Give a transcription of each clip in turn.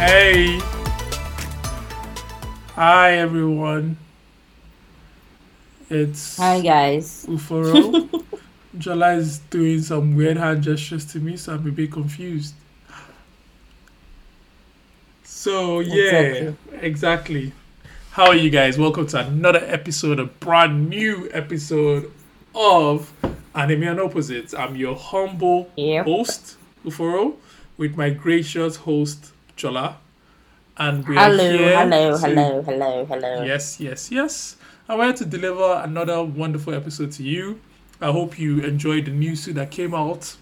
Hey. Hi everyone. It's Hi guys. Uforo. Jala is doing some weird hand gestures to me, so I'm a bit confused. So yeah, Exactly. exactly. How are you guys? Welcome to another episode, a brand new episode of Anime and Opposites. I'm your humble Yep. host, Uforo, with my gracious host, Chola. And we are here hello, to- hello, hello, hello. Yes, yes, yes. I wanted to deliver another wonderful episode to you. I hope you enjoyed the new suit that came out.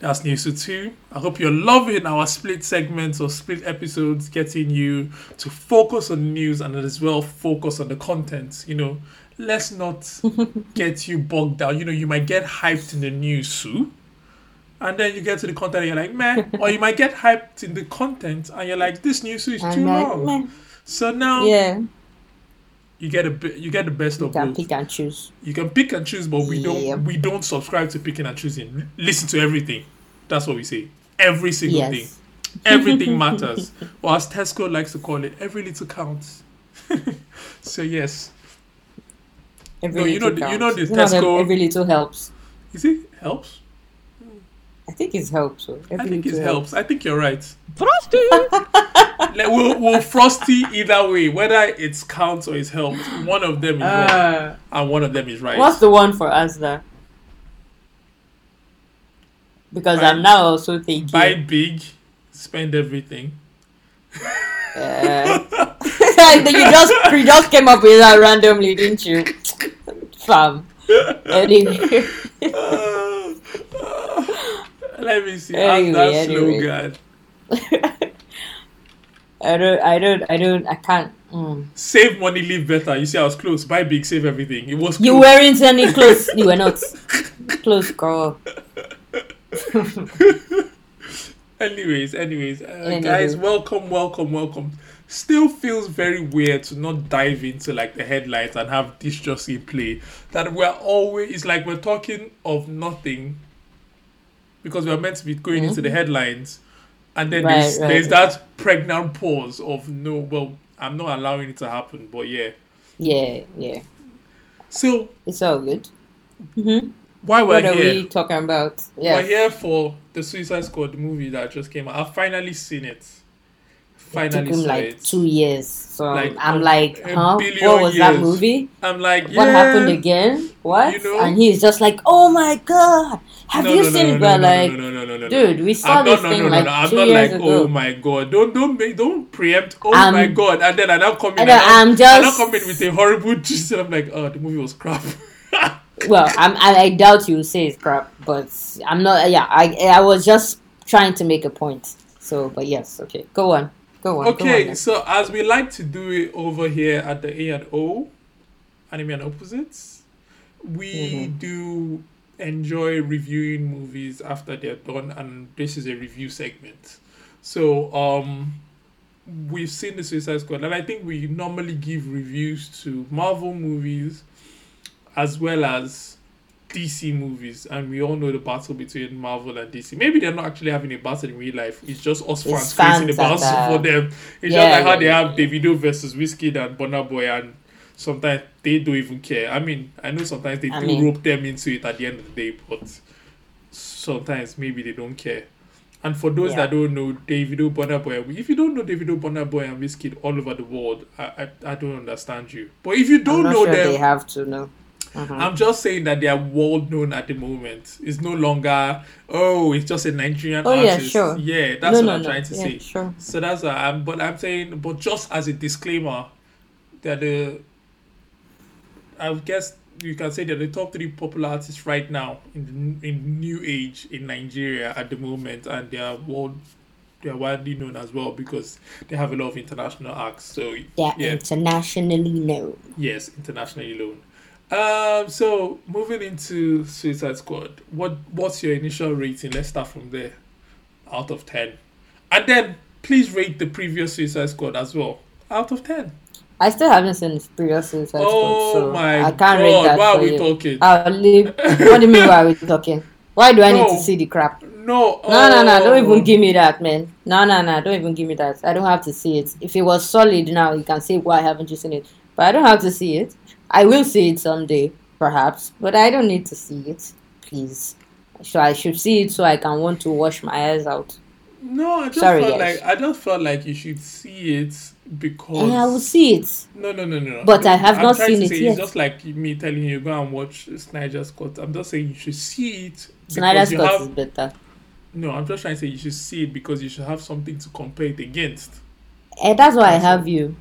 That's new suit 2. I hope you're loving our split segments or split episodes, getting you to focus on news and as well focus on the content. You know, let's not get you bogged down. You know, you might get hyped in the news, Sue. And then you get to the content and you're like, man. or you might get hyped in the content and you're like, this news is I'm too like, long. meh. So now Yeah, you get a you get the best you of can both. pick and choose. You can pick and choose, but we don't we don't subscribe to picking and choosing. Listen to everything. That's what we say. Every single Yes. thing. Everything matters. Or as Tesco likes to call it, every little counts. so yes. Every No, you know little you know counts. the You know that Tesco- Every little helps. Is it helps? I think it helps. So every I think it little helps. I think you're right. Frosty. like, we'll, we'll frosty either way, whether it's counts or it's helps. One of them is wrong, Uh, and one of them is right. what's the one for us there? Because Buy- I'm now also thinking. Buy big, spend everything. Uh, you just you just came up with that randomly, didn't you? Fam. Anyway. Let me see. Anyway, How's that anyway. slogan? I don't, I don't, I don't, I can't. Mm. Save money, live better. You see, I was close. Buy big, save everything. It was close. You weren't any close. You were not close, girl. anyways, anyways, uh, Anyway. guys, welcome, welcome, welcome. Still feels very weird to not dive into like the headlines and have this just in play. That we're always it's like we're talking of nothing because we're meant to be going into the headlines, and then Right, there's, right. there's that pregnant pause of no, well, I'm not allowing it to happen, but yeah. Yeah, yeah. So It's all good. hmm why we're What are here? we talking about? We're here for the Suicide Squad movie that just came out. I've finally seen it. It took him like two years. So Like, I'm a- like, huh? What was that movie? I'm like, What yeah. happened again? What? You know? And he's just like, oh my god, have No, you no, seen no, it? no, like, no, no, no, no, no, no. dude, we saw I'm this not, no, thing like two years like, ago. oh my god, don't, don't, make, don't preempt. Oh Um, my god, and then I now come in. I and I I'm I just- come in with a horrible gist, I'm like, oh, the movie was crap. well, I'm, I, I doubt you say it's crap, but I'm not. Yeah, I I was just trying to make a point. So, but yes, okay, go on, go on. go Okay, on. so as we like to do it over here at the A and O, anime and opposites, we Mm-hmm. do enjoy reviewing movies after they're done, and this is a review segment. So, um, we've seen the Suicide Squad, and I think we normally give reviews to Marvel movies as well as DC movies, and we all know the battle between Marvel and DC. Maybe they're not actually having a battle in real life. It's just us fans It's creating a battle that for them. It's Yeah, just like how yeah, they yeah, have Davido versus Wizkid and Burna Boy, and sometimes they don't even care. I mean, I know sometimes they I do mean- rope them into it at the end of the day, but sometimes maybe they don't care. And for those that don't know Davido, Burna Boy, if you don't know Davido, Burna Boy, and Wizkid all over the world, I, I I don't understand you. But if you don't know sure them, they have to know. Mhm. I'm just saying that they are world known at the moment. It's no longer oh, it's just a Nigerian Oh, yeah, artist. sure. Yeah, that's no, what no, I'm no. trying to yeah, say. Sure. So that's what I'm. But I'm saying, but just as a disclaimer, that the I guess you can say they're the top three popular artists right now in the, in new age in Nigeria at the moment, and they are world. They are widely known as well because they have a lot of international acts. So They're yeah, internationally known. Yes, internationally known. Um, so moving into Suicide Squad, what what's your initial rating? Let's start from there. out of 10. And then please rate the previous Suicide Squad as well out of 10. I still haven't seen the previous Suicide Oh Squad, so my I can't rate god, that why are for we you. talking? I'll leave. what do you mean? Why are we talking? Why do I need to see the crap? no, No, no, no! Don't oh. even give me that, man. No, no, no! Don't even give me that. I don't have to see it. If it was solid now, you can say why haven't you seen it? But I don't have to see it. I will see it someday, perhaps, but I don't need to see it. Please. So I should see it so I can want to wash my eyes out. No, I just Sorry, felt guys. like I just felt like you should see it because And I will see it. no, no, no, no. But I have I'm not seen it say, yet. It's just like me telling you go and watch Snyder's Cut. I'm just saying you should see it Snyder's because you Cut have is better. no. I'm just trying to say you should see it because you should have something to compare it against. And that's why I That's have you.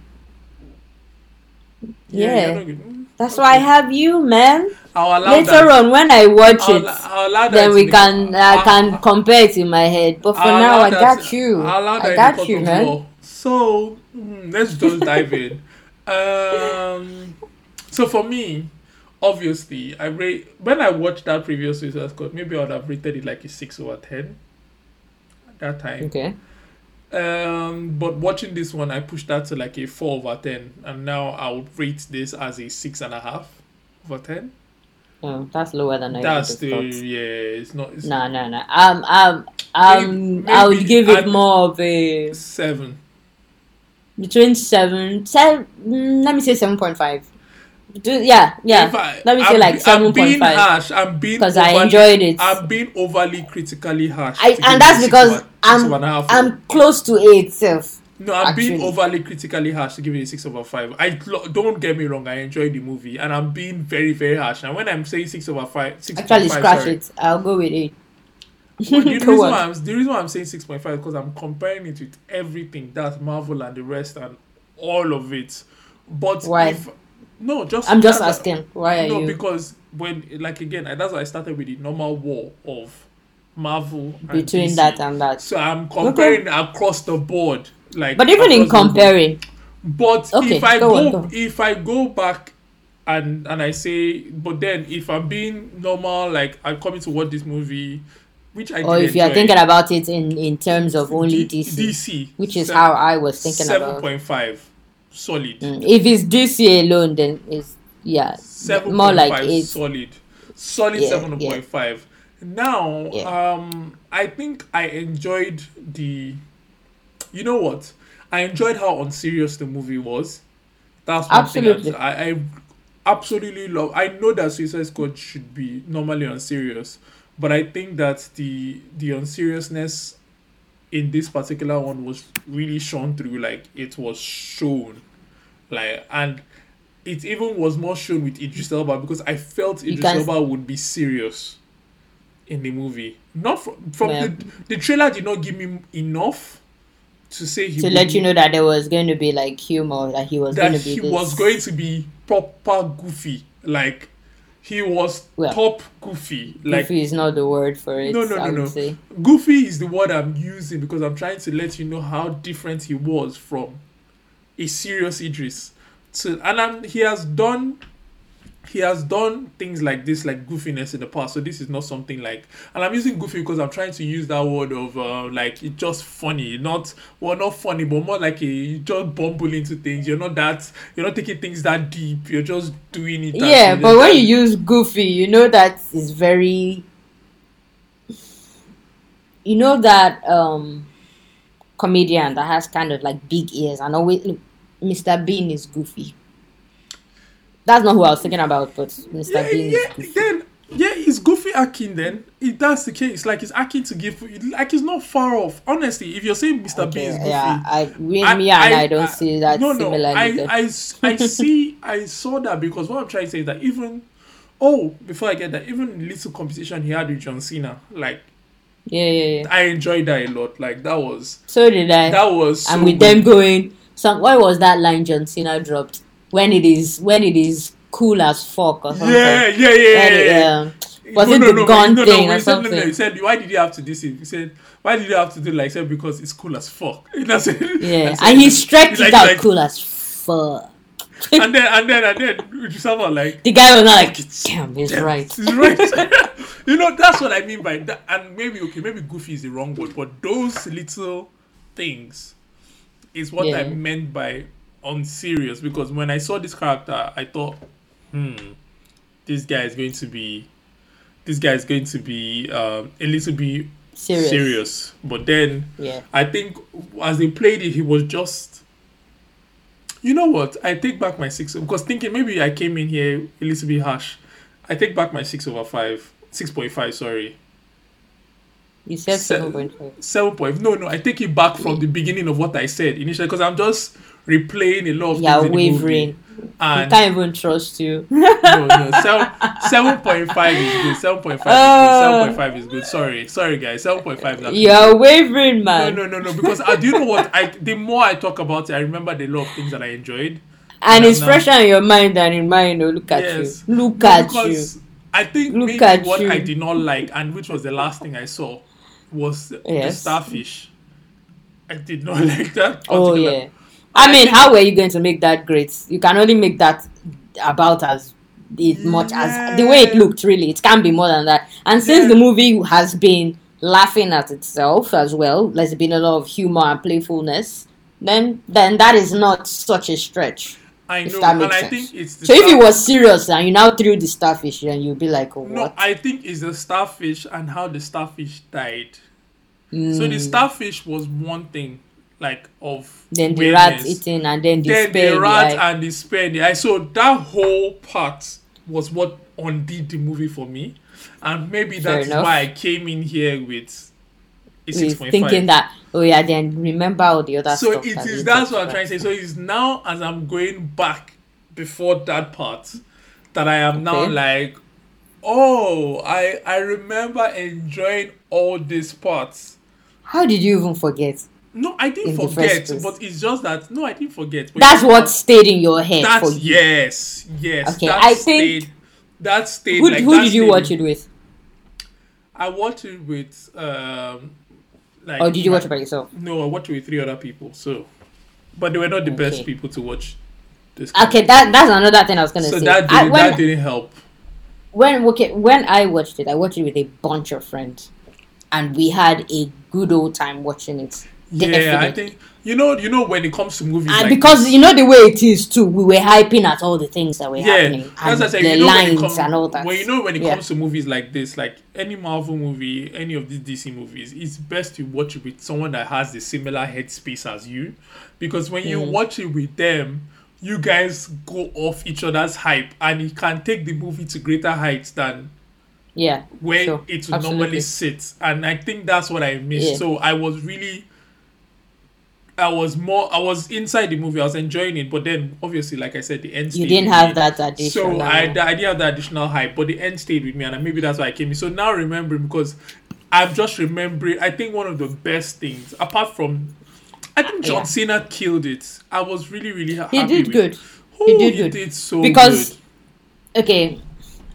Yeah. you're not good. Mm, That's okay. why I have you, man. Later that. on, when I watch I'll, it, I'll then we can I can compare it in my head. But for I'll now, I that- got you. I'll allow that I got you, man. So mm, let's just dive in. Um, so for me, obviously, I rate when I watched that previous Suicide Squad, maybe I would have rated it like a six over ten at that time. Okay. Um, but watching this one, I pushed that to like a four over ten, and now I would rate this as a six and a half over ten. Oh, that's lower than I That's the have yeah. It's not. It's No, no, no. Um, um, um, Maybe- I would give it more of a seven. between seven, seven. mm, Let me say seven point five. Do yeah, yeah. If I- Let me say I'm like I'm being 7.5. harsh. I'm being Because I enjoyed it. I'm being overly critically harsh. I, and that's because I'm over and a half. I'm close to eight self. no, I'm being overly critically harsh to give it a six over five. I don't get me wrong. I enjoyed the movie, and I'm being very very harsh. And when I'm saying six over five, six Actually, point five, scratch sorry. it. I'll go with eight. Well, the, reason why I'm, the reason why I'm saying six point five is because I'm comparing it with everything that's Marvel and the rest and all of it. But Why? if no, just I'm just asking. Why are no, you because when like again, that's why I started with the normal war of Marvel between DC. that and that? So I'm comparing across the board, like. But even in across the board. comparing, But Okay, if I go go, on, go. if I go back and and I say, but then if I'm being normal, like I'm coming to watch this movie, which I or if you're thinking about it in in terms of only D- DC, DC, which is seven- how I was thinking seven about. point five, solid. Mm, If it's DC alone, then it's yeah, Seven more like eight. solid, solid Yeah, seven point five. Now, Yeah. um, I think I enjoyed the. You know what? I enjoyed how unserious the movie was. That's one Absolutely. thing I, I absolutely love. I know that Suicide Squad should be normally unserious, but I think that the the unseriousness in this particular one was really shown through. Like it was shown, like and it even was more shown with Idris Elba because I felt Idris Elba would be serious in the movie. Not from, from Yeah. the the trailer did not give me enough to say he to let you know that there was going to be like humor, that he was that going to be he this. was going to be proper goofy. Like he was Well, top goofy. Like Goofy is not the word for it. No, no, no, no. say. goofy is the word I'm using because I'm trying to let you know how different he was from a serious Idris. So and I'm, he has done he has done things like this like goofiness in the past so this is not something like and i'm using goofy because i'm trying to use that word of uh, like it's just funny not well not funny but more like a you just bumble into things you're not that you're not taking things that deep you're just doing it Yeah, but when you use goofy, you know that is very. You know that um, comedian that has kind of like big ears and always look, Mr. Bean is goofy. That's not who I was thinking about, but Mr. yeah, Bean yeah, then yeah, it's goofy acting. Then if that's the case, like it's acting to give, like it's not far off. Honestly, if you're saying Mr. Bean is goofy, yeah, I me, me and I, don't see that no, no. I. I, I see, I saw that because what I'm trying to say is that even, oh, before I get that, even little competition he had with John Cena, like yeah, yeah, yeah. I enjoyed that a lot. Like that was, So did I. that was, so and with good. them going so what was that line John Cena dropped when it is when it is cool as fuck or something. Yeah, yeah, yeah, yeah. it, yeah. um, was it no, the no, gun no, thing no, or said, no, no, something? he said, why did you have to do this? He said, why did you have to do like he said because it's cool as fuck. That's it. yeah, That's and it. he stretched Like- it out like- cool as fuck. and then and then and then someone like The guy was not like, damn, he's yeah, right. He's right. you know, that's what I mean by that. And maybe okay, maybe goofy is the wrong word, but those little things is what I meant by unserious. Because when I saw this character, I thought, hmm, this guy is going to be, this guy is going to be um, a little bit Serious. serious. But then Yeah. I think as they played it, he was just. You know what? I take back my six because thinking maybe I came in here a little bit harsh. I take back my six over five, six point five. Sorry, You said Se- seven point five. seven point. No, no, I take it back from the beginning of what I said initially because I'm just replaying a lot of Yeah, things in the movie. wavering. We And can't even trust you. no, no, seven seven point five is good. Seven point five is good. Seven point five is good. Sorry, sorry, guys. Seven point five. is actually You're wavering, man. no, no, no. No. Because uh, do you know what? I the more I talk about it, I remember the lot of things that I enjoyed. And it's fresher in your mind than in mine. Oh, look at Yes. you. Look No, at you. because I think Look maybe at what you. I did not like, and which was the last thing I saw, was the starfish. I did not like that. Oh yeah. I mean, how were you going to make that great? You can only make that about as it much as the way it looked. Really, it can't be more than that. And since Yeah. the movie has been laughing at itself as well, there's been a lot of humor and playfulness. Then, then that is not such a stretch. I know, and makes I think it's the So if it was serious and you now threw the starfish, then you'd be like, oh, no, what? I think it's the starfish and how the starfish died. So the Mm. starfish was one thing, like of then the rat eating and then the then spear. the rat the and the the eye. So that whole part was what undid the movie for me, and maybe Fair that's enough. why I came in here with a six point thinking that oh yeah, then remember all the other So it that is that's what I'm trying to say. So it's now as I'm going back before that part that I am now like, oh, I I remember enjoying all these parts. How did you even forget? No, I didn't In the first forget, but it's just that no, I didn't forget. That's what stayed in your head for That's you. yes, yes. Okay, that I think- stayed, that stayed. Who, like, who that did you stayed watch it with? I watched it with um, like. Or did you my- watch it by yourself? No, I watched it with three other people. So, but they were not the best people to watch. This. Okay, that that's another thing I was gonna So say. that I, didn't, when, that didn't help. when okay when I watched it, I watched it with a bunch of friends, and we had a good old time watching it. Yeah, I think you know. You know when it comes to movies, and like because this, you know the way it is too, we were hyping at all the things that were yeah, happening and what I said. the You know when it lines comes, and all that. when you know when it Yeah. comes to movies like this, like any Marvel movie, any of these DC movies, it's best to watch it with someone that has the similar headspace as you, because when you Mm. watch it with them, you guys go off each other's hype, and it can take the movie to greater heights than yeah, where sure, it would absolutely. normally sit. And I think that's what I missed. Yeah. So I was really I was more I was inside the movie, I was enjoying it, but then obviously like I said, the end You didn't have me. that addition. So I, I didn't have the additional hype, but the end stayed with me, and maybe that's why I came in. So now remembering because I'm just remembering. I think one of the best things, apart from, I think John Yeah. Cena killed it. I was really really ha- he did good. Oh, He did he good. did so Because- good. Okay,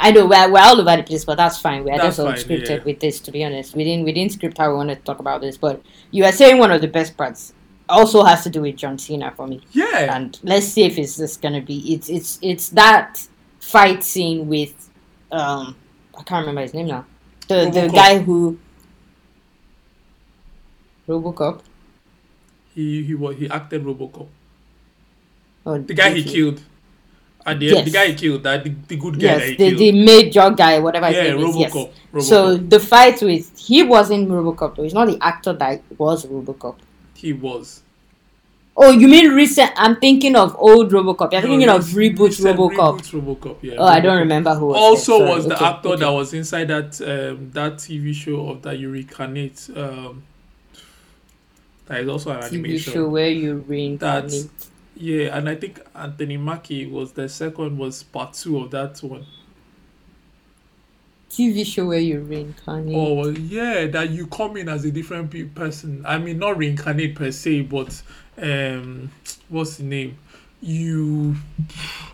I know we're, we're all over the place, but that's fine. We're That's just unscripted yeah. with this, to be honest. We didn't we didn't script how we wanted to talk about this, but you are saying one of the best parts also has to do with John Cena for me. Yeah, And let's see if it's just gonna be it's it's it's that fight scene with um I can't remember his name now. The the guy who Robocop. he he was he acted RoboCop. Oh, The guy he did killed. At the end, the guy he killed, that the, the good guy that Yes, he the, the major guy, whatever his yeah, name is. Yes. RoboCop. RoboCop. So the fight with he wasn't Robocop though. He's not the actor that was Robocop. He was. Oh, you mean recent? I'm thinking of old Robocop. You're No, thinking of reboot Robocop. Reboot RoboCop. Yeah. Oh, I don't remember who was. Also, there. Was the Okay, actor okay. that was inside that um, that TV show of that you reincarnate. Um, that is also an TV animation. show where you reincarnate. Yeah, and I think Anthony Mackie was the second was part two of that one. TV show where you reincarnate. Oh yeah, that you come in as a different pe- person. I mean, not reincarnate per se, but um, what's the name? You,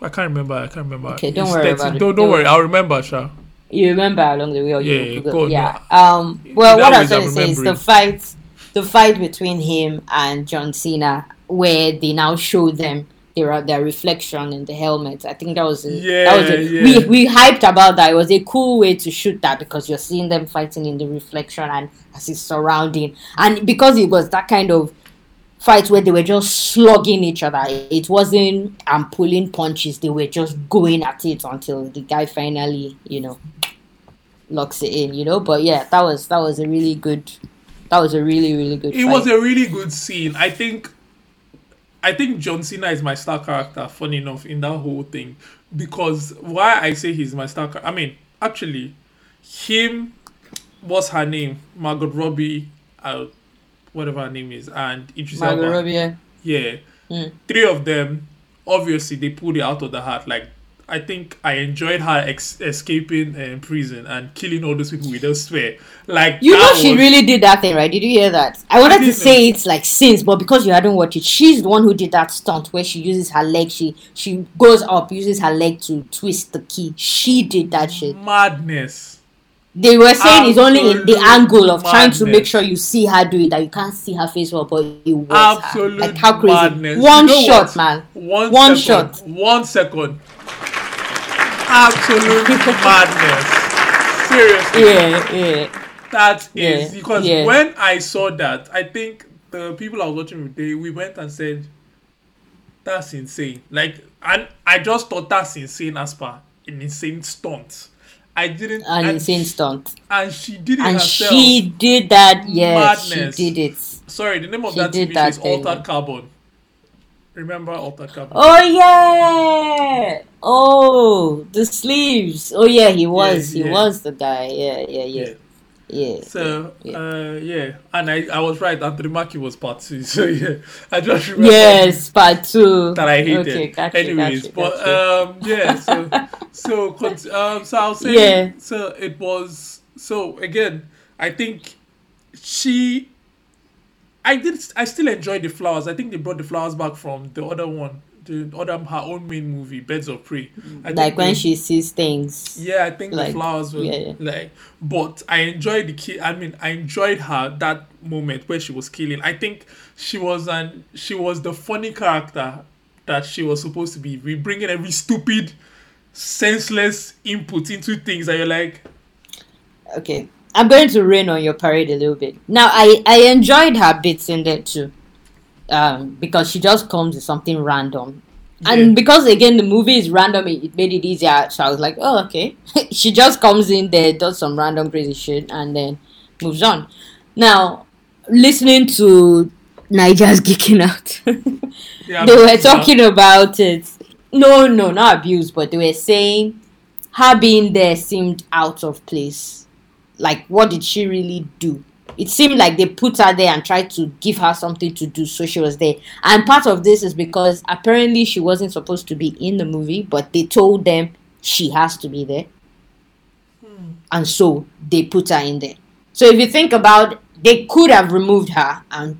I can't remember. I can't remember. Okay, don't It's worry 30 about it. Don't, don't Don't worry. worry. I'll remember, Sha. You remember along the way, or Yeah, you go yeah. Um. Well, That what I was trying to say is the fight, the fight between him and John Cena, where they now show them their, their reflection in the helmet. I think that was a, Yeah, that was a, yeah. we we hyped about that. It was a cool way to shoot that because you're seeing them fighting in the reflection and as it's surrounding, and because it was that kind of fight where they were just slugging each other. It wasn't um pulling punches. They were just going at it until the guy finally, you know, locks it in. You know, but yeah, that was that was a really good. That was a really really good. It fight. was a really good scene. I think I think John Cena is my star character, funny enough, in that whole thing. Because why I say he's my star character I mean, actually, him what's her name? Margot Robbie, uh, whatever her name is, and Idris Margot Elba. Robbie. yeah. Yeah. Mm. Three of them, obviously, they pulled it out of the heart. Like, I think I enjoyed her ex- escaping uh, prison and killing all those people with a swear. Like, You know she was- really did that thing, right? Did you hear that? I wanted to didn't. say it's like since, but because you hadn't watched it, she's the one who did that stunt where she uses her leg. She she goes up, uses her leg to twist the key. She did that shit. madness. They were saying it's only in the angle of trying to make sure you see her do it that you can't see her face well, but it was Absolute her. Like how crazy! madness. One You know shot, what? man. One, One second, shot. One second. Absolute madness. Seriously. Yeah, yeah. That is Yeah, because yeah. when I saw that, I think the people I was watching with, they we went and said, "That's insane." Like, and I just thought that's insane as per an insane stunt. I didn't, An and, insane stunt, and she did it and herself. she did that. Yeah, Madness. she did it. Sorry, the name of she that did TV show that is thing. Altered Carbon. Remember Altered Carbon? Oh yeah. Oh, the sleeves. Oh yeah, he was. Yeah, he yeah. was the guy. Yeah, yeah, yeah, yeah. yeah. So yeah. uh yeah, and I, I was right. Anthony Mackie was part two. So yeah, I just remember Yes, part two. that I hated. Okay, gotcha, Anyways, gotcha, but gotcha. um yeah, so so um so I'll say Yeah. so it was so again I think she I did I still enjoyed the flowers. I think they brought the flowers back from the other one, the other her own main movie, Birds of Prey. I mm. like when they- she sees things. yeah, I think Like, the flowers were yeah, like, but I enjoyed the kid. I mean, I enjoyed her that moment where she was killing. I think she was an she was the funny character that she was supposed to be. We bringing every stupid, senseless input into things that you're like, Okay, I'm going to rain on your parade a little bit. Now, I I enjoyed her bits in there too, um, because she just comes with something random, and because again the movie is random, it, made it easier. So I was like, oh okay, she just comes in there, does some random crazy shit, and then moves on. Now, listening to Niger's geeking out, yeah, they were yeah. talking about it. No, no, not abuse, but they were saying her being there seemed out of place. Like, what did she really do? It seemed like they put her there and tried to give her something to do, so she was there. And part of this is because apparently she wasn't supposed to be in the movie, but they told them she has to be there. Hmm. And so they put her in there. So if you think about they could have removed her and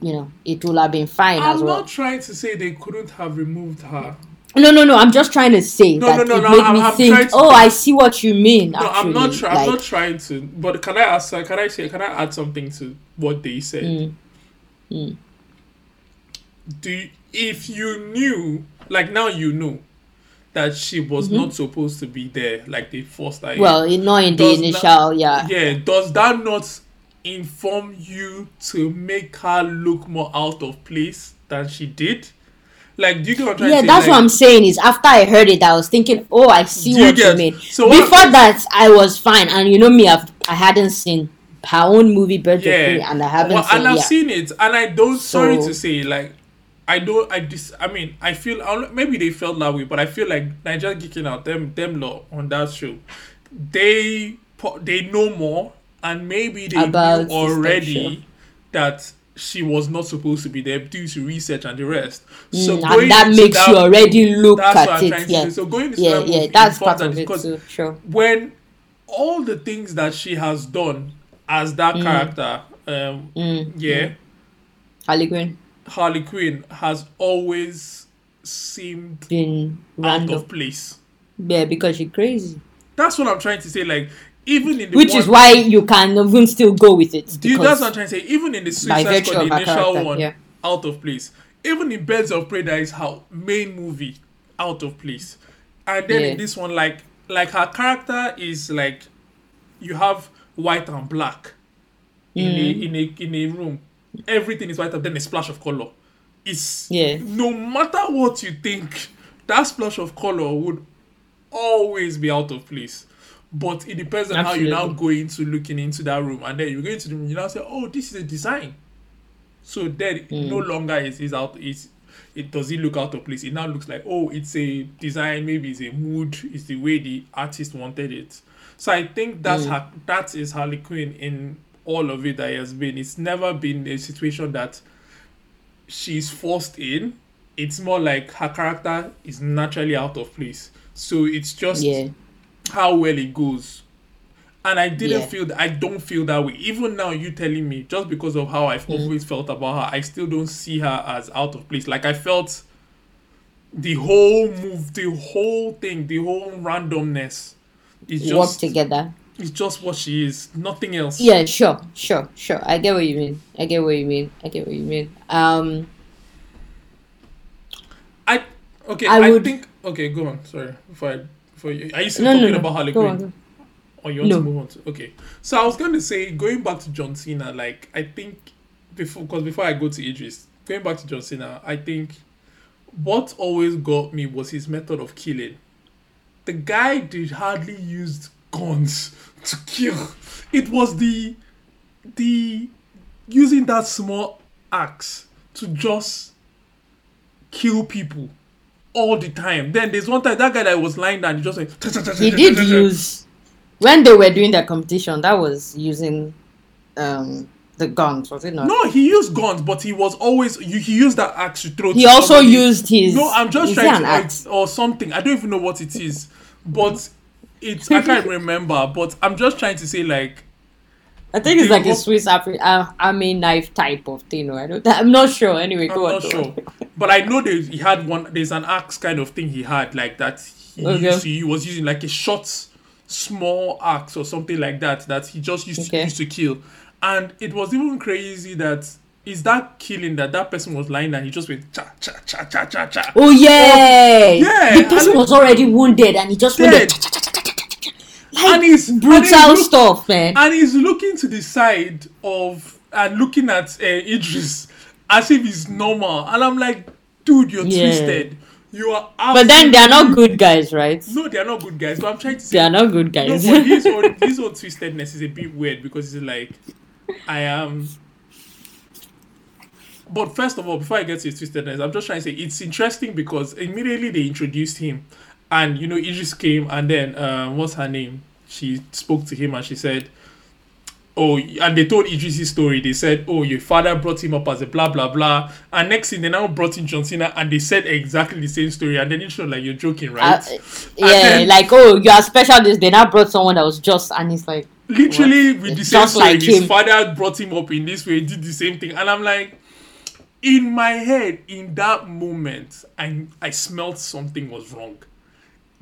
you know it would have been fine as I'm well. not trying to say they couldn't have removed her. No, no, no. I'm just trying to say No, that no, no, it no, made I'm- me I'm think. trying to- Oh, I see what you mean. No, actually. I'm not. Try- like, I'm not trying to. But can I ask? Can I say? Can I add something to what they said? Mm, mm. do you- if you knew like now you know that she was not supposed to be there like they forced her. Mm-hmm. Well, it- not in the Does initial, yeah. yeah does that not inform you to make her look more out of place than she did like do you get what I'm trying Yeah, to say? that's like, what I'm saying. Is after I heard it, I was thinking, oh, I see you what get- you mean. so Before that, I was fine, and you know me, I've, I hadn't seen her own movie, of yeah and I haven't well, seen. and I've seen it and I don't sorry to say like I don't I dis I mean I feel maybe they felt that way but I feel like Nigeria geeking out them them lot on that show they they know more and maybe they About knew already that she was not supposed to be there due to research and the rest. So Mm, and that makes that you already look that's what at I'm it. trying Yeah, say. So going into yeah, that yeah. That's part of it because too. Sure. when all the things that she has done as that character, um, Mm, yeah, Harley Quinn Harley Quinn has always seemed been out random. of place. Yeah, because she's crazy. That's what I'm trying to say. Like even in the Which one, is why you can even still go with it. You, that's what I'm trying to say. Even in the Suicide Squad, the initial one, yeah. out of place. even in Birds of Prey, that is her main movie, out of place. And then Yeah. in this one, like like her character is like you have white and black in a mm. in a in a room. Everything is white and then a splash of color. It's Yeah. no matter what you think, that splash of color would always be out of place. But it depends on how you now go into looking into that room, and then you go into the room, you now say, "Oh, this is a design." So then it no longer is is out is it does it look out of place. It now looks like oh, it's a design, maybe it's a mood, it's the way the artist wanted it. So I think that's hmm. her that is Harley Quinn in all of it that has been. It's never been a situation that she's forced in. It's more like her character is naturally out of place. So it's just Yeah. How well it goes. And I didn't Yeah. feel that I don't feel that way. Even now you telling me, just because of how I've Mm. always felt about her, I still don't see her as out of place. Like I felt the whole move, the whole thing, the whole randomness is Work just together. it's just what she is. Nothing else. Yeah, sure, sure, sure. I get what you mean. I get what you mean. I get what you mean. Um, I okay, I I, would- think okay, go on. Sorry. Before I before you are you still no, talking no. about Harley Quinn? on. Or oh, you want No. to move on to okay. So I was going to say going back to John Cena, like I think before because before I go to Idris, going back to John Cena, I think what always got me was his method of killing. The guy did hardly use guns to kill. It was the the using that small axe to just kill people all the time. Then there's one time that guy that was lying down, he just like He did use when they were doing the competition. That was using um the guns, was it not? No, he used guns, but he was always he used that axe to throw. he also somebody. used his. No, I'm just trying to axe? or something. I don't even know what it is, but it's I can't remember. But I'm just trying to say like I think it's like a Swiss uh, army knife type of thing. I don't. I'm not sure. Anyway, I'm go on. not go sure, on. but I know he had one. There's an axe kind of thing he had like that. He, Okay. used he was using like a short, small axe or something like that that he just used to, Okay. used to kill, and it was even crazy that. Is that killing that that person was lying and he just went cha cha cha cha cha cha. Oh yeah, yeah, The person was already wounded, and he just Dead. went there. Like And he's- and brutal he's look- stuff, man. and he's looking to the side of and looking at uh, Idris as if he's normal, and I'm like, dude, you're Yeah. twisted. You are. but then they are not good guys, right? No, they are not good guys. But I'm trying to say They are not good no, guys. his own his own twistedness is a bit weird because it's like, I am. But first of all, before I get to his twistedness, I'm just trying to say it's interesting because immediately they introduced him, and you know Idris came, and then um, what's her name? She spoke to him and she said, "Oh," and they told Idris' story. They said, "Oh, your father brought him up as a blah blah blah," and next thing they now brought in John Cena, and they said exactly the same story, and then it's sure like you're joking, right? Uh, yeah, then- like oh, you are special. This they now brought someone that was just, and he's like, literally What? with the same story. like his father brought him up in this way, did the same thing, and I'm like, in my head, in that moment, I I smelled something was wrong.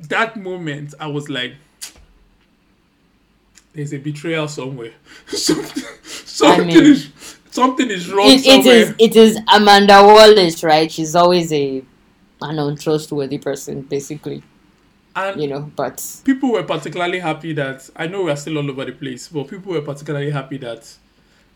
That moment, I was like, there's a betrayal somewhere. something, something mean, is something is wrong it, it is, it is Amanda Waller, right? She's always a an untrustworthy person, basically, and you know. But people were particularly happy that I know we are still all over the place, but people were particularly happy that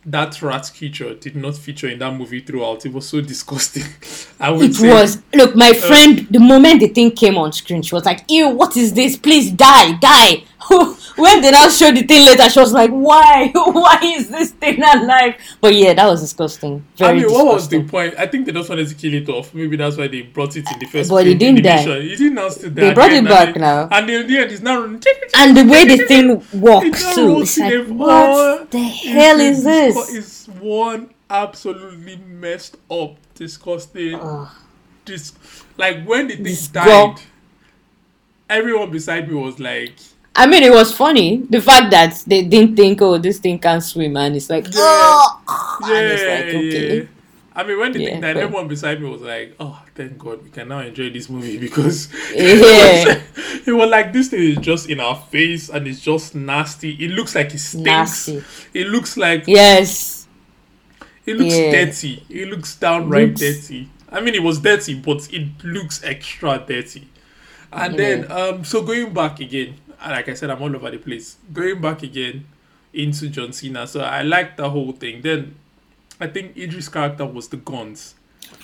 that rat creature did not feature in that movie throughout. It was so disgusting. I would it say was look, my uh, friend. The moment the thing came on screen, she was like, "Ew, what is this? Please die, die." when they now show the thing later, she was like, "Why? Why is this thing alive?" But yeah, that was disgusting. Very I mean, what was the point? I think they just wanted to kill it off. Maybe that's why they brought it in the first. But in didn't die. He didn't now still die. They brought it back and now. And in the end, he's now. and the way the thing walks It's too, it's like, what the hell it's is this? It's one absolutely messed up, disgusting. Dis- like when the thing This died, everyone beside me was like, I mean, it was funny the fact that they didn't think, oh, this thing can swim, and it's like, Yeah. oh, yeah, and it's like, okay, yeah. I mean, when the Yeah, thing died, but- everyone beside me was like, "Oh, thank God, we can now enjoy this movie because Yeah. it was like this thing is just in our face and it's just nasty. It looks like it stinks. Nasty. It looks like yes, it looks Yeah. dirty. It looks downright Looks- dirty. I mean, it was dirty, but it looks extra dirty. And then, um, so going back again, like I said, I'm all over the place. Going back again into John Cena, so I like the whole thing. Then, I think Idris' character was the guns.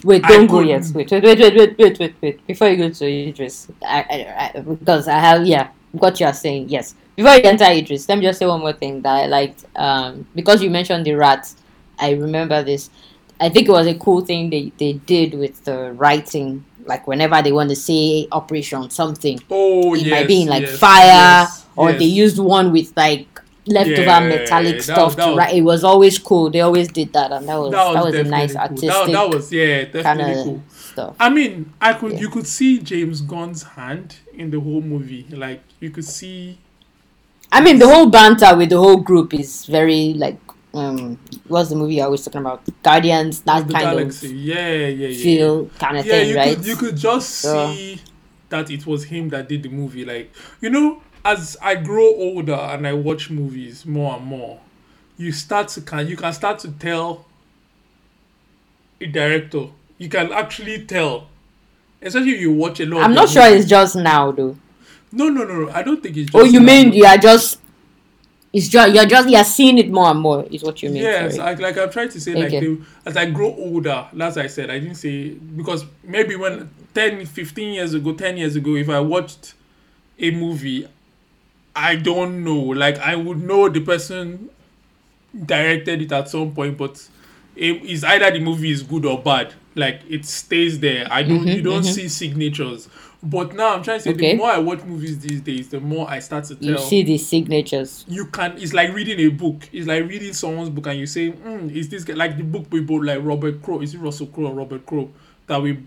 Wait, don't go yet. Wait, wait, wait, wait, wait, wait, wait, wait. Before you go to Idris, I, I, I, because I have, yeah, what you are saying, yes. Before you enter Idris, let me just say one more thing that I liked. Um, because you mentioned the rats, I remember this. I think it was a cool thing they, they did with the writing. Like whenever they want to say Operation something, Oh, it yes. might be in like yes, fire, yes, or they used one with like leftover Yeah, metallic that- stuff that to was- write. It was always cool. They always did that, and that was that was, a definitely nice cool. artistic That, that was yeah, definitely cool. stuff. I mean, I could Yeah. you could see James Gunn's hand in the whole movie. Like you could see I mean, the whole banter with the whole group is very like um, what's the movie I was talking about? Guardians, that the kind galaxy. Yeah, yeah, yeah. of feel kind of yeah, thing, you right? could you could just So- see that it was him that did the movie. Like you know, as I grow older and I watch movies more and more, you start to can you can start to tell a director. You can actually tell, especially if you watch a lot. I'm of not sure movies. it's just now though. No, no, no, no. I don't think it's. Just Oh, you now. mean you are just? It's just you're just you're seeing it more and more. Is what you mean? Yes, sorry. like, like I'm trying to say, like the, as I grow older, as I said, I didn't say because maybe when 10, 15 years ago, 10 years ago, if I watched a movie, I don't know. Like I would know the person directed it at some point, but it is either the movie is good or bad. Like it stays there. I don't. Mhm, you don't mhm. see signatures. But now I'm trying to say, Okay. the more I watch movies these days, the more I start to tell you see the signatures. you can it's like reading a book it's like reading someone's book and you say mm, is this guy like the book we bought like robert crow is it russell crowe or robert crow that we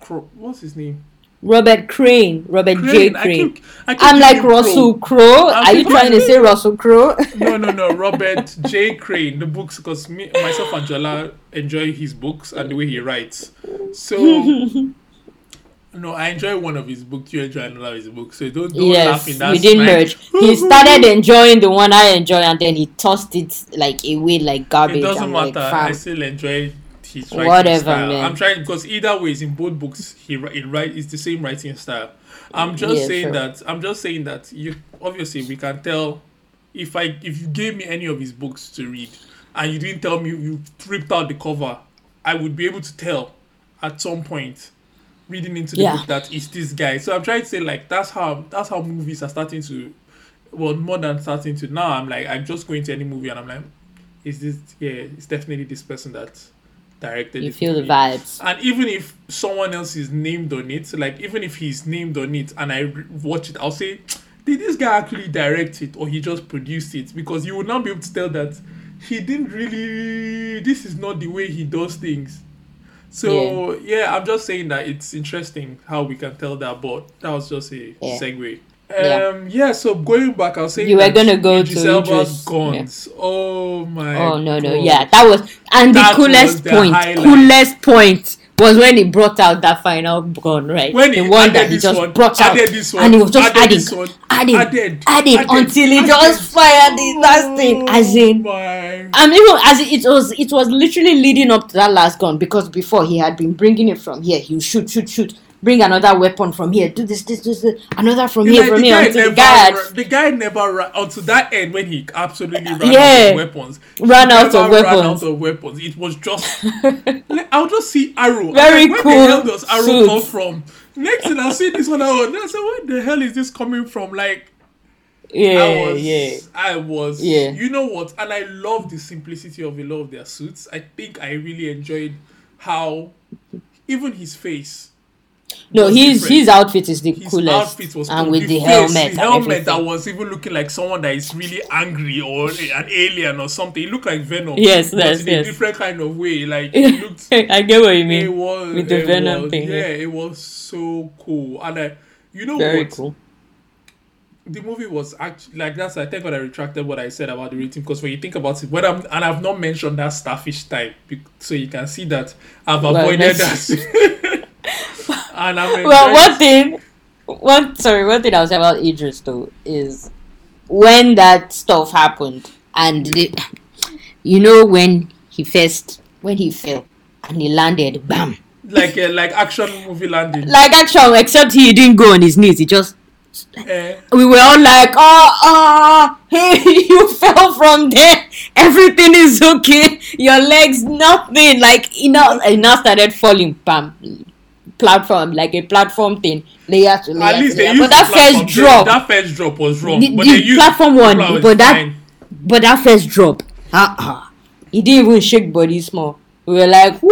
crow what's his name Robert Crane, Robert J. Crane. I Crane. I I'm like Russell Crowe. Are you trying to say Russell Crowe? Crowe. no no no robert j crane the books because me myself and jola enjoy his books and the way he writes so no i enjoy one of his books you enjoy another of his books so don't, don't laugh in yes, that we didn't merge. He started enjoying the one I enjoy, and then he tossed it like away like garbage. It doesn't I'm matter. Like, I still enjoy his writing Whatever, style. man. I'm trying because either ways in both books he it write it's the same writing style. I'm just Yeah, saying sure. that I'm just saying that you obviously we can tell if I if you gave me any of his books to read and you didn't tell me you ripped out the cover, I would be able to tell at some point reading into the Yeah. book that it's this guy. So I'm trying to say like that's how that's how movies are starting to well more than starting to now I'm like I'm just going to any movie and I'm like is this yeah it's definitely this person that directed You feel the vibes. and even if someone else is named on it like even if he's named on it and I re- watch it I'll say did this guy actually direct it or he just produced it because you will not be able to tell that he didn't really this is not the way he does things so yeah, I'm just saying that it's interesting how we can tell that, but that was just a Yeah. segue. Yeah. Um, yeah. So going back, I was saying You were gonna go to Idris, guns. Oh my. Oh no no God. yeah that was and the That was coolest the point coolest point was when he brought out that final gun right? When the he one that he just one, brought out. this one, and he was just adding one, adding added, adding added, until he just fired the last thing oh as in Oh my. and even as it, it was it was literally leading up to that last gun because before he had been bringing it from here he shoot shoot shoot bring another weapon from here do this this this, this another from It's here like from the here guy until the never guy had ra- the guy never ran until that end when he absolutely ran out of weapons. Ran out of Ran weapons. out of weapons. It was just I'll just see arrow. Very like, cool Where the hell does arrow suit. come from? Next thing I see this one out. And I said, where the hell is this coming from? Like yeah I was, yeah I was, Yeah. You know what? And I love the simplicity of a lot of their suits. I think I really enjoyed how even his face. No his different. his outfit is the his coolest outfit was and with the, helmet the helmet that was even looking like someone that is really angry or an alien or something. It looked like Venom. Yes, but yes, in a different kind of way. Like it looked. I get what you it mean. was with the it Venom was- thing, Yeah, it was so cool. And I, you know Very what? cool. the movie was actually like that's I think what I retracted what I said about the rating because when you think about it, when I'm and I've not mentioned that starfish type, so you can see that I've avoided that's- that. and I'm Well, one thing, one sorry, one thing I'll say about Idris though is when that stuff happened and the, you know when he first when he fell and he landed, bam, like a like action movie landing. like action, except he didn't go on his knees. He just. Eh, We were all like, oh, oh, hey, you fell from there. Everything is okay. Your legs, nothing. Like, he now, he now started falling. Bam. Platform, like a platform thing. Layer to layer. at least to they used But that first drop. That first drop was wrong. The- but the they used platform one, but that- fine. But that first drop, uh-uh. he didn't even shake body small. We were like, woo!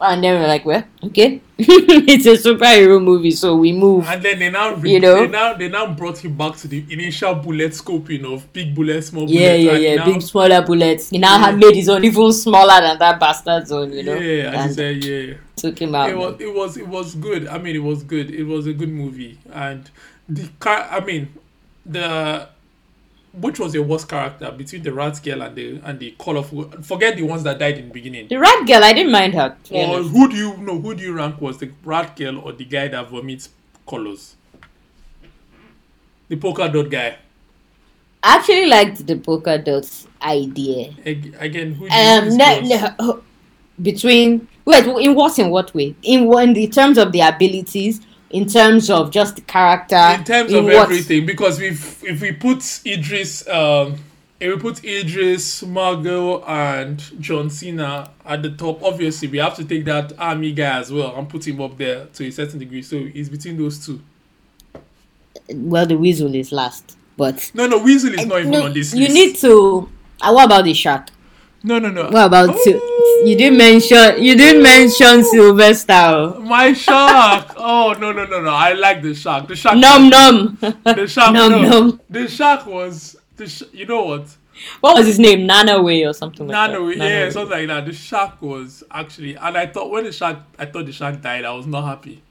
And then we were like, well, okay. it's a superhero movie, so we move. And then they now, re- You know? they now they now brought him back to the initial bullet scoping of big bullet, small bullet. Yeah, yeah, yeah. now- Big smaller bullets. He now Yeah. had made his own even smaller than that bastard's own, you know. Yeah, and said, yeah. took him out. it was it was it was good. I mean, it was good. It was a good movie, and the car. I mean, the which was your worst character between the rat girl and the and the colorful. Forget the ones that died in the beginning. the rat girl, I didn't mind her. Or who do you know? Who do you rank was the rat girl or the guy that vomits colors? The polka dot guy. I actually liked the polka dots idea. Ag- Again, who do Um, ne- ne- between wait, in what in what way? In in the terms of the abilities, in terms of just the character, in terms in of what- everything because if if we put Idris um if we put Idris, Margot and John Cena at the top, obviously we have to take that army guy as well and put him up there to a certain degree. So it's between those two. Well, the weasel is last, but No, no, Weasel is not even No, on this you list. need to. Uh, what about the shark? No, no, no. What about Oh, you? You didn't mention. You didn't mention Sylvester. my shark. oh no, no, no, no. I like the shark. The shark. Num num. The shark. Num, no. num. The shark was. The sh- you know what? What was his name? Nanaue or something like Nano, that. yeah, Nanaue. something like that. The shark was actually, and I thought when the shark, I thought the shark died. I was not happy.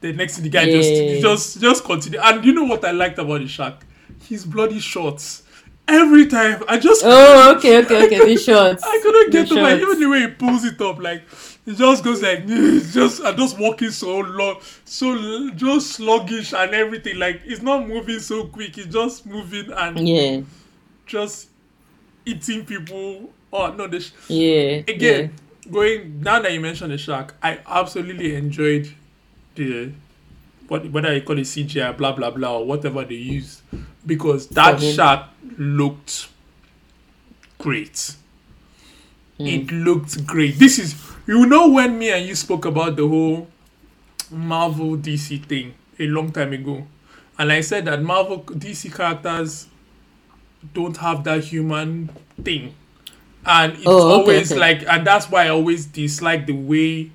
The next thing, the guy Yeah. just, just, just continued. And you know what I liked about the shark? His bloody shots. Every time, I just, Oh, okay, okay, okay. The shorts. I couldn't get The to my even the way he pulls it up, like it just goes like just and just walking so long, so just sluggish and everything. Like it's not moving so quick. It's just moving and Yeah, just eating people. Oh no, the sh- yeah. again going now that you mentioned the shark i absolutely enjoyed the what whether you call it cgi blah blah blah or whatever they use because that shark looked great. Hmm. it looked great. This is you know when me and you spoke about the whole marvel dc thing a long time ago? And i said that marvel dc characters don't have that human thing. And it's Oh, okay, always okay. like and that's why i always dislike the way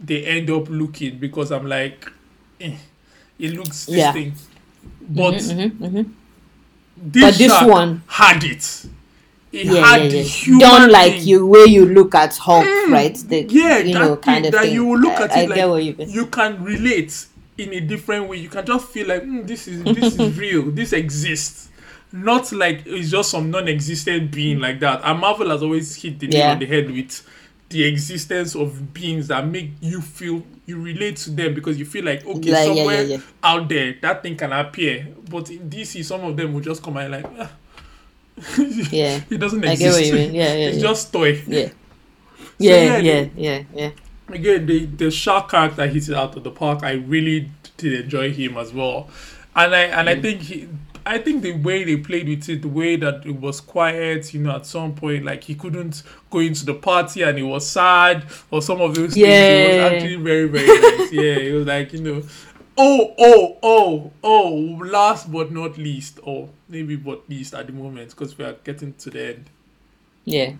they end up looking because i'm like eh, it looks this Yeah. thing but Mhm, mhm. this, But this shark one- had it it Yeah, had yeah, the yeah. human Done like thing. you way you look at Hulk, Mm. right? The, yeah you that know, thing kind of that thing. you will look at I it get like what you mean. you can relate in a different way you can just feel like mm, this is this is real this exists not like it's just some non-existent being like that and marvel has always hit the nail on the head with the existence of beings that make you feel you relate to them because you feel like okay yeah, somewhere yeah, yeah. out there that thing can appear but in dc some of them will just come out like ah. Yeah. it doesn't I exist get what you mean. Yeah, yeah, it's yeah. just toy Yeah. yeah, Yeah, yeah, yeah, yeah. again the the shark character hits it out of the park i really did enjoy him as well and i and Mm. i think he i think the way they played with it the way that it was quiet you know at some point like he couldn't go into the party and he was sad or some of those things it Yeah. was actually very very nice yeah it was like you know oh oh oh oh last but not least or maybe but least at the moment because we are getting to the end Yeah.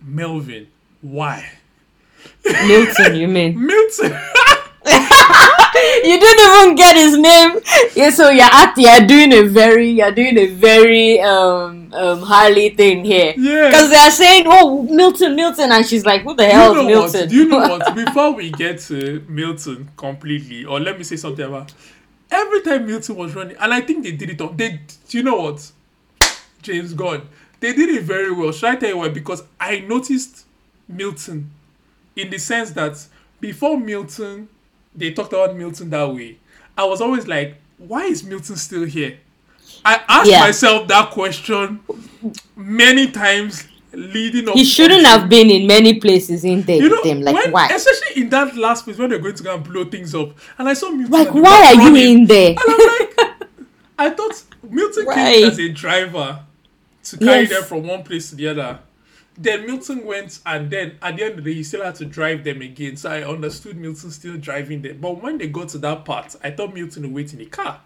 melvin why Milton, you mean? milton you didn't even get his name. Yeah, so you're at you're doing a very you're doing a very um um Harley thing here. Yeah. Because they're saying, Oh, Milton, Milton, and she's like, Who the hell you is Milton? what? Do you know what? Before we get to Milton completely, or let me say something about every time Milton was running, and I think they did it on. They, do you know what? James Gunn, they did it very well. Should I tell you why? Because I noticed Milton, in the sense that before Milton, they talked about Milton that way. I was always like, why is Milton still here? I asked Yeah. myself that question many times leading up. He shouldn't have been in many places in there You know, with them. Like when, why? especially in that last place when they're going to go and blow things up, and I saw Milton. Like why are you in there? And I'm like, I thought Milton Why? came as a driver to carry Yes. them from one place to the other. Then Milton went, and then at the end of the day, he still had to drive them again. So I understood Milton still driving them. But when they got to that part, I thought Milton would wait in the car.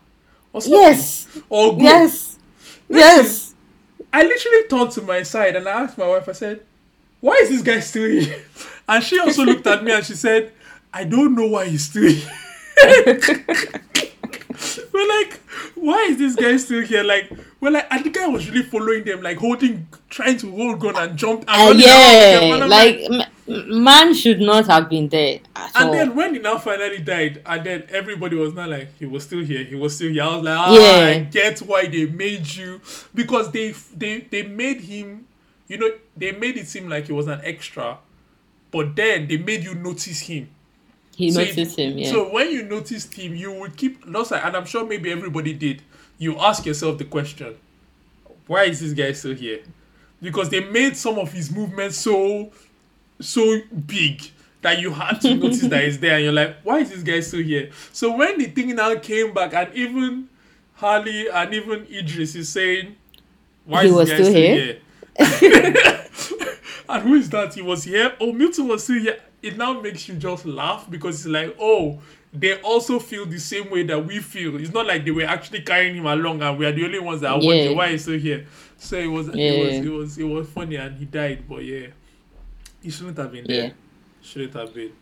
Or something. Yes. Or go. Yes. Yes. I literally turned to my side and I asked my wife, I said, Why is this guy still here? And she also looked at me and she said, I don't know why he's still here. we're like, why is this guy still here? Like, we're like, and the guy was really following them, like holding, trying to hold gun and jump. And Uh, running around with them. yeah, I'm like m- man should not have been there and all. then when he now finally died, and then everybody was not like, he was still here, he was still here. I was like, ah, Yeah. I get why they made you because they they they made him, you know, they made it seem like he was an extra, but then they made you notice him. He So noticed it- him. Yeah. So when you noticed him, you would keep not and I'm sure maybe everybody did. You ask yourself the question, why is this guy still here? Because they made some of his movements so so big that you had to notice that he's there, and you're like, why is this guy still here? So when the thing now came back, and even Harley and even Idris is saying, why He is this guy still still here? here? and who is that? He was here. Oh, Milton was still here. It now makes you just laugh because it's like, oh, they also feel the same way that we feel. It's not like they were actually carrying him along and we are the only ones that are Yeah. wondering why he's still here. So it was, it was, it was, it was funny and he died. But yeah, he shouldn't have been there. Yeah. Shouldn't have been.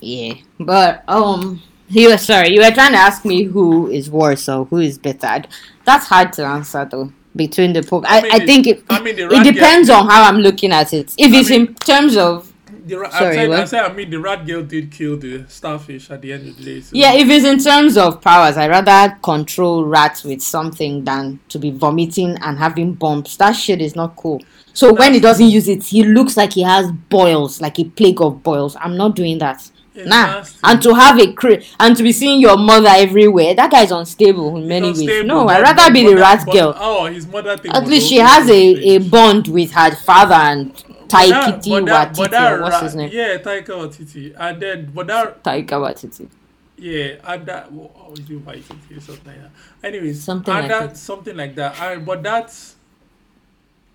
Yeah, but um, you were sorry. You were trying to ask me who is worse or who is better. That's hard to answer though. Between the Pope, I, mean, I think it, I mean, it depends on how I'm looking at it. If I it's mean- in terms of The, ra- Sorry, I, said, I I mean, the rat girl did kill the starfish at the end of the day. So. yeah, if it's in terms of powers, I'd rather control rats with something than to be vomiting and having bumps. That shit is not cool. So when he doesn't use it, he looks like he has boils, like a plague of boils. I'm not doing that. It's nah, nasty. and to have a cra- and to be seeing your mother everywhere, that guy's unstable in many ways. No, I'd rather be the but- rat but- girl. Oh, his mother thing. At least she has a, a bond with her father and But Taikiti but but Watiti, that what's his name? Yeah, Taika Watiti. And then, but that, Taika Watiti. yeah, and that, what was it, Waititi or something like that. Anyways, Something like that, that. something like that. And, but that's,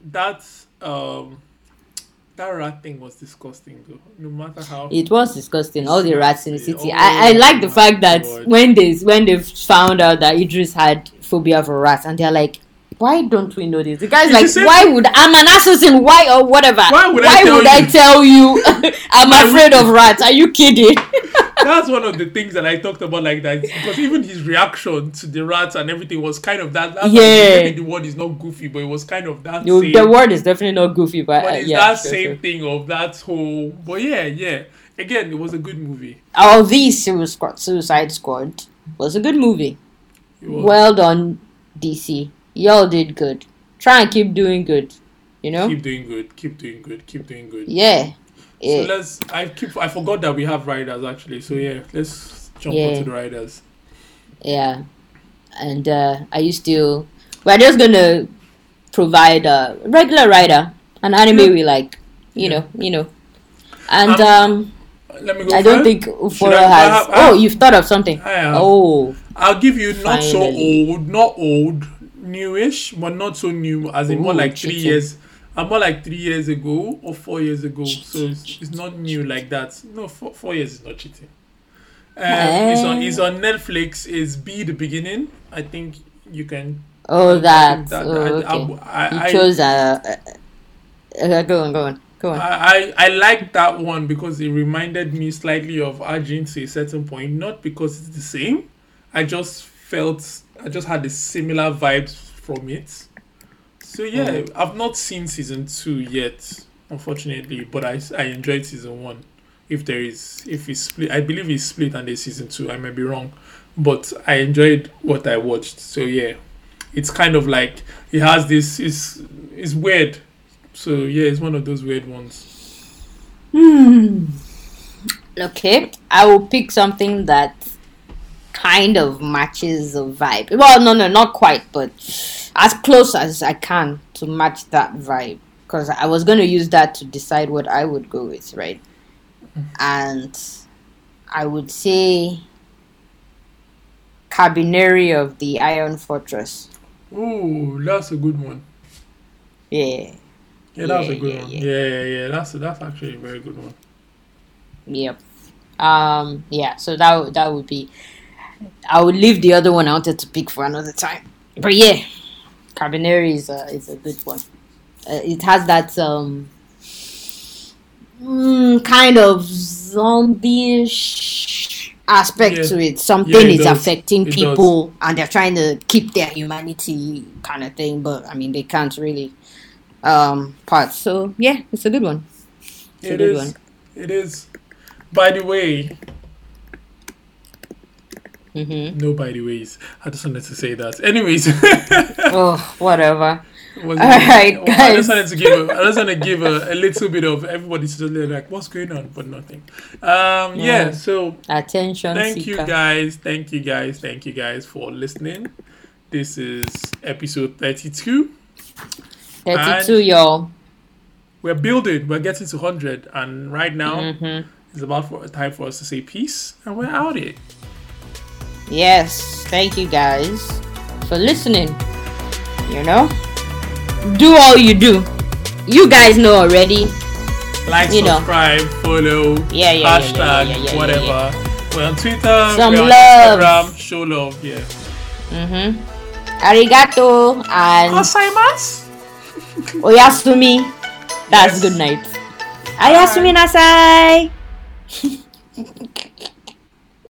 that's, um, that rat thing was disgusting though. No matter how. It was disgusting. All the rats in the city. I, I like the fact that when they when they found out that Idris had phobia for rats, and they're like, "Why don't we know this?" The guy's It's like, "Why would I'm an assassin? Why or whatever? Why would I tell would you?" I tell you? I'm afraid of rats. Are you kidding?" that's one of the things that I talked about like that because even his reaction to the rats and everything was kind of that. That's Yeah. Maybe the word is not goofy, but it was kind of that. You- same, the word is definitely not goofy, but, but uh, yeah, that sure, same sure. thing of that whole. But yeah, yeah. Again, it was a good movie. Oh, the Suicide Squad, Suicide Squad was a good movie. Well done, DC. Y'all did good. Try and keep doing good. You know? keep doing good. Keep doing good. Keep doing good. Yeah. So let's. I keep. I forgot that we have riders actually. So yeah, let's jump Yeah. onto the riders. Yeah. And uh, are you still? We're just gonna provide a regular rider, an anime Yeah. we like. You Yeah. know, you know. And Um, um, Let me go. I don't think Should Uforo I- I has. have- oh, you've thought of something. Oh, I'll give you not so old, not old, newish, but not so new, as in more like three years. I'm more like three years ago or four years ago, so it's, it's not new like that. No, four, four years is not cheating. Um, it's on Eh. it's on Netflix. It's B: The Beginning. I think you can. oh, I that. that- oh, I- okay. I, you chose uh, uh, uh, go on, go on, go on. I, I, I like that one because it reminded me slightly of Ajin to a certain point. Not because it's the same. I just felt I just had the similar vibes from it. So yeah, Mm. I've not seen season two yet, unfortunately, but I, I enjoyed season one. If there is if it's split I believe it's split and there's season two, I may be wrong. But I enjoyed what I watched. So yeah. It's kind of like it has this it's it's weird. So yeah, it's one of those weird ones. Hmm. Okay, I will pick something that kind of matches the vibe. Well, no, no, not quite, but as close as I can to match that vibe. because I was going to use that to decide what I would go with, right? And I would say Kabaneri of the Iron Fortress. Ooh, that's a good one. Yeah. Yeah, that's Yeah, a good yeah, one. yeah. Yeah, yeah, yeah. That's that's actually a very good one. Yep. Um. Yeah. So that that would be. I would leave the other one I wanted to pick for another time. But yeah, Kabaneri is a is a good one. Uh, it has that um. mm, kind of zombie-ish aspect Yeah. to it. Something Yeah, it is does. affecting It people, and they're trying to keep their humanity, kind of thing. But I mean, they can't really um part. So yeah, it's a good one. It's a It good is. one. It is. By the way, hmm no. By the ways, I just wanted to say that. Anyways, Oh, whatever. All right, I guys. just wanted to give. A, I just want to give a, a little bit of everybody's just like, what's going on, but nothing. Um. Yeah. Yeah. So Attention thank seeker. you guys. Thank you guys. Thank you guys for listening. This is episode thirty-two. 32, y'all. We're building. We're getting to hundred, and right now hmm it's about for time for us to say peace, and we're out here. Yes, thank you guys for listening. You know, do all you do. You guys know already. Like, You know. subscribe, follow, Yeah, yeah, hashtag, yeah, whatever. We're on Twitter, Some we're on love. Instagram, show love, yeah. Mm-hmm. Arigato and Asaimas? oyasumi. That's Yes. good night. Ayasumi nasai.